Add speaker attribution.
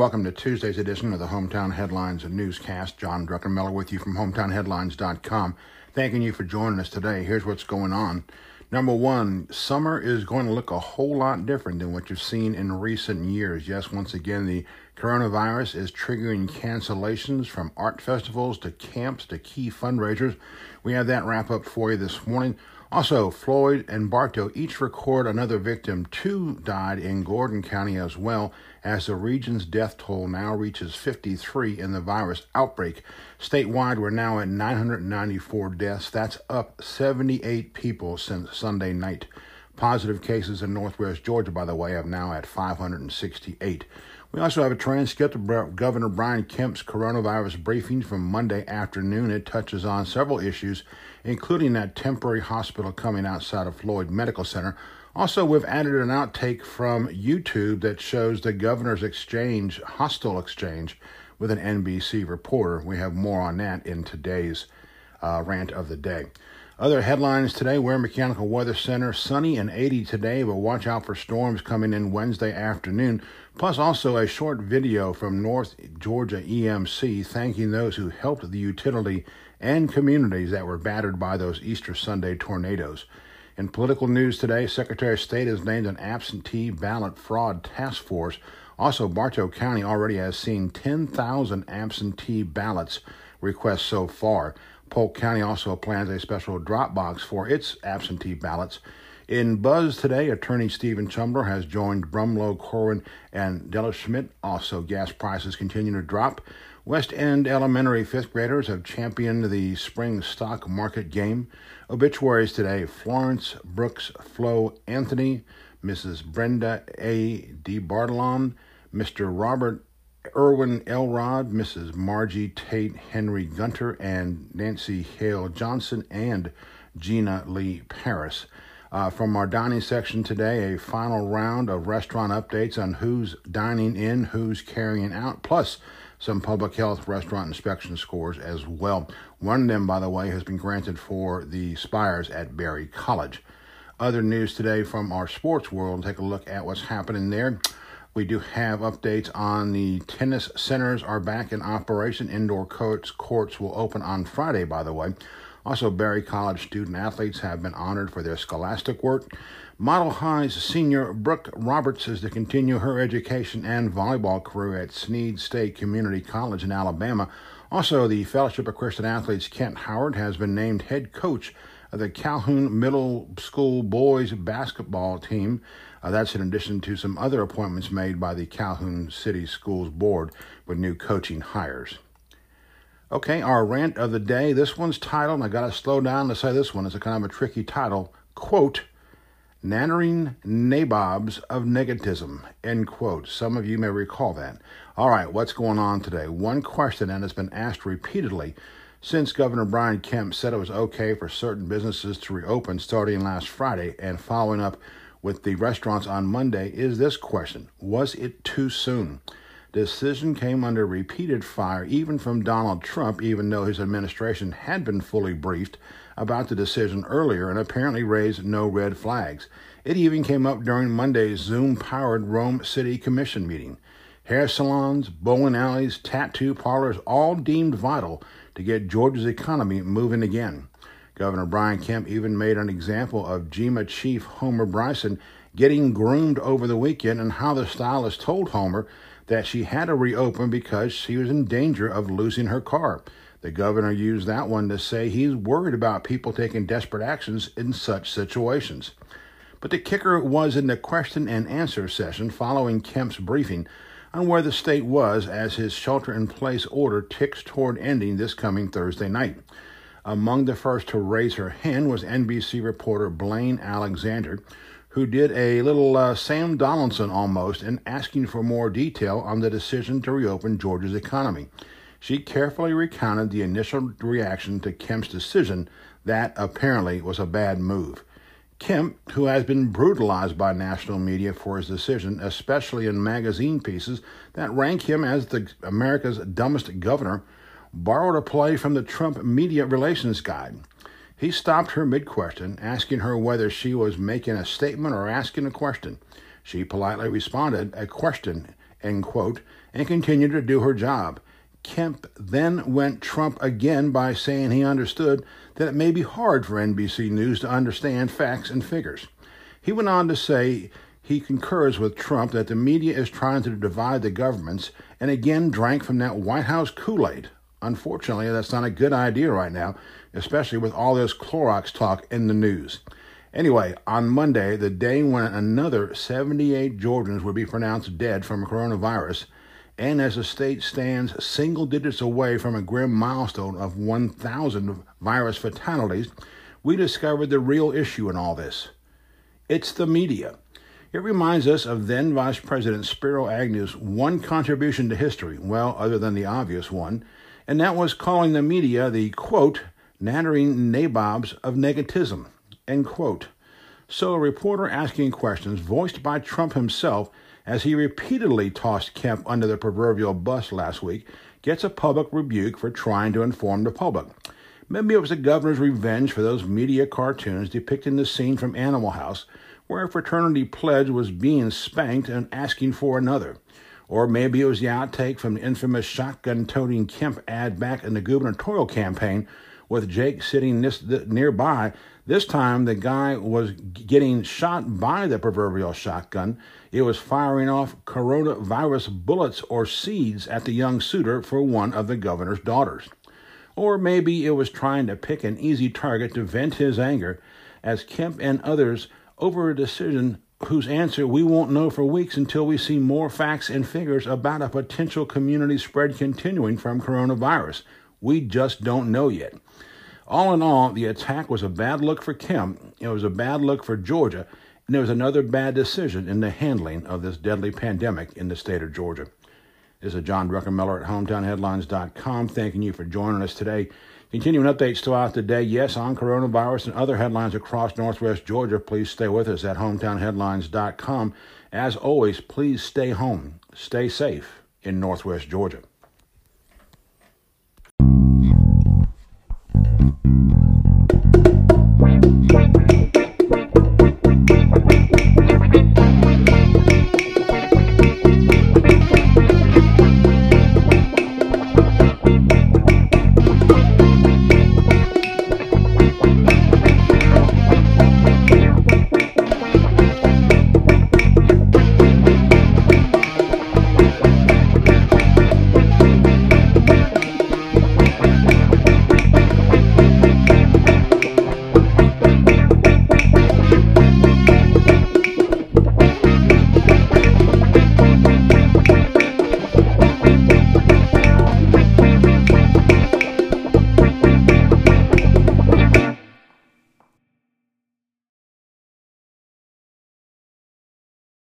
Speaker 1: welcome to Tuesday's edition of the Hometown Headlines and Newscast. John Druckenmiller with you from hometownheadlines.com. Thanking you for joining us today. Here's what's going on. Number one, summer is going to look a whole lot different than what you've seen in recent years. Yes, once again, the coronavirus is triggering cancellations from art festivals to camps to key fundraisers. We have that wrap up for you this morning. Also, Floyd and Bartow each record another victim. Two died in Gordon County as well, as the region's death toll now reaches 53 in the virus outbreak. Statewide, we're now at 994 deaths. That's up 78 people since Sunday night. Positive cases in northwest Georgia, by the way, have now at 568. We also have a transcript of Governor Brian Kemp's coronavirus briefing from Monday afternoon. It touches on several issues, including that temporary hospital coming outside of Floyd Medical Center. Also, we've added an outtake from YouTube that shows the governor's exchange, hostile exchange, with an NBC reporter. We have more on that in today's uh, rant of the day. Other headlines today Ware Mechanical Weather Center sunny and 80 today, but watch out for storms coming in Wednesday afternoon. Plus, also a short video from North Georgia EMC thanking those who helped the utility and communities that were battered by those Easter Sunday tornadoes. In political news today, Secretary of State has named an absentee ballot fraud task force. Also, Bartow County already has seen 10,000 absentee ballots requests so far. Polk County also plans a special drop box for its absentee ballots. In Buzz today, attorney Stephen Chumler has joined Brumlow, Corwin, and Della Schmidt. Also, gas prices continue to drop. West End Elementary fifth graders have championed the spring stock market game. Obituaries today Florence Brooks Flo Anthony, Mrs. Brenda A. D. Bartolon, Mr. Robert Irwin Elrod, Mrs. Margie Tate Henry Gunter, and Nancy Hale Johnson, and Gina Lee Paris. Uh, from our dining section today, a final round of restaurant updates on who's dining in, who's carrying out, plus some public health restaurant inspection scores as well. One of them, by the way, has been granted for the Spires at Berry College. Other news today from our sports world, take a look at what's happening there. We do have updates on the tennis centers are back in operation. Indoor courts courts will open on Friday, by the way. Also, Berry College student athletes have been honored for their scholastic work. Model High's senior Brooke Roberts is to continue her education and volleyball career at Snead State Community College in Alabama. Also, the Fellowship of Christian Athletes Kent Howard has been named head coach of the Calhoun Middle School boys basketball team. Uh, that's in addition to some other appointments made by the Calhoun City Schools Board with new coaching hires. Okay, our rant of the day. This one's titled, I got to slow down to say this one. It's a kind of a tricky title. Quote, Nattering Nabobs of Negativism, end quote. Some of you may recall that. All right, what's going on today? One question that has been asked repeatedly since Governor Brian Kemp said it was okay for certain businesses to reopen starting last Friday and following up with the restaurants on Monday is this question Was it too soon? Decision came under repeated fire, even from Donald Trump, even though his administration had been fully briefed about the decision earlier and apparently raised no red flags. It even came up during Monday's Zoom powered Rome City Commission meeting. Hair salons, bowling alleys, tattoo parlors all deemed vital to get Georgia's economy moving again. Governor Brian Kemp even made an example of GEMA chief Homer Bryson getting groomed over the weekend and how the stylist told Homer that she had to reopen because she was in danger of losing her car. The governor used that one to say he's worried about people taking desperate actions in such situations. But the kicker was in the question and answer session following Kemp's briefing on where the state was as his shelter in place order ticks toward ending this coming Thursday night. Among the first to raise her hand was NBC reporter Blayne Alexander, who did a little uh, Sam Donaldson almost in asking for more detail on the decision to reopen Georgia's economy. She carefully recounted the initial reaction to Kemp's decision that apparently was a bad move. Kemp, who has been brutalized by national media for his decision, especially in magazine pieces that rank him as the America's dumbest governor, borrowed a play from the Trump Media Relations Guide. He stopped her mid question, asking her whether she was making a statement or asking a question. She politely responded, A question, end quote, and continued to do her job. Kemp then went Trump again by saying he understood that it may be hard for NBC News to understand facts and figures. He went on to say he concurs with Trump that the media is trying to divide the governments and again drank from that White House Kool Aid. Unfortunately, that's not a good idea right now, especially with all this Clorox talk in the news. Anyway, on Monday, the day when another 78 Georgians would be pronounced dead from coronavirus, and as the state stands single digits away from a grim milestone of 1,000 virus fatalities, we discovered the real issue in all this. It's the media. It reminds us of then Vice President Spiro Agnew's one contribution to history, well, other than the obvious one, and that was calling the media the, quote, nattering nabobs of negativism, end quote. So a reporter asking questions voiced by Trump himself as he repeatedly tossed Kemp under the proverbial bus last week gets a public rebuke for trying to inform the public. Maybe it was the governor's revenge for those media cartoons depicting the scene from Animal House where a fraternity pledge was being spanked and asking for another. Or maybe it was the outtake from the infamous shotgun toting Kemp ad back in the gubernatorial campaign with Jake sitting this, nearby. This time the guy was getting shot by the proverbial shotgun. It was firing off coronavirus bullets or seeds at the young suitor for one of the governor's daughters. Or maybe it was trying to pick an easy target to vent his anger as Kemp and others over a decision whose answer we won't know for weeks until we see more facts and figures about a potential community spread continuing from coronavirus. We just don't know yet. All in all, the attack was a bad look for Kemp, it was a bad look for Georgia, and it was another bad decision in the handling of this deadly pandemic in the state of Georgia. This is John Druckenmiller at HometownHeadlines.com, thanking you for joining us today. Continuing updates throughout the day, yes, on coronavirus and other headlines across Northwest Georgia. Please stay with us at hometownheadlines.com. As always, please stay home, stay safe in Northwest Georgia.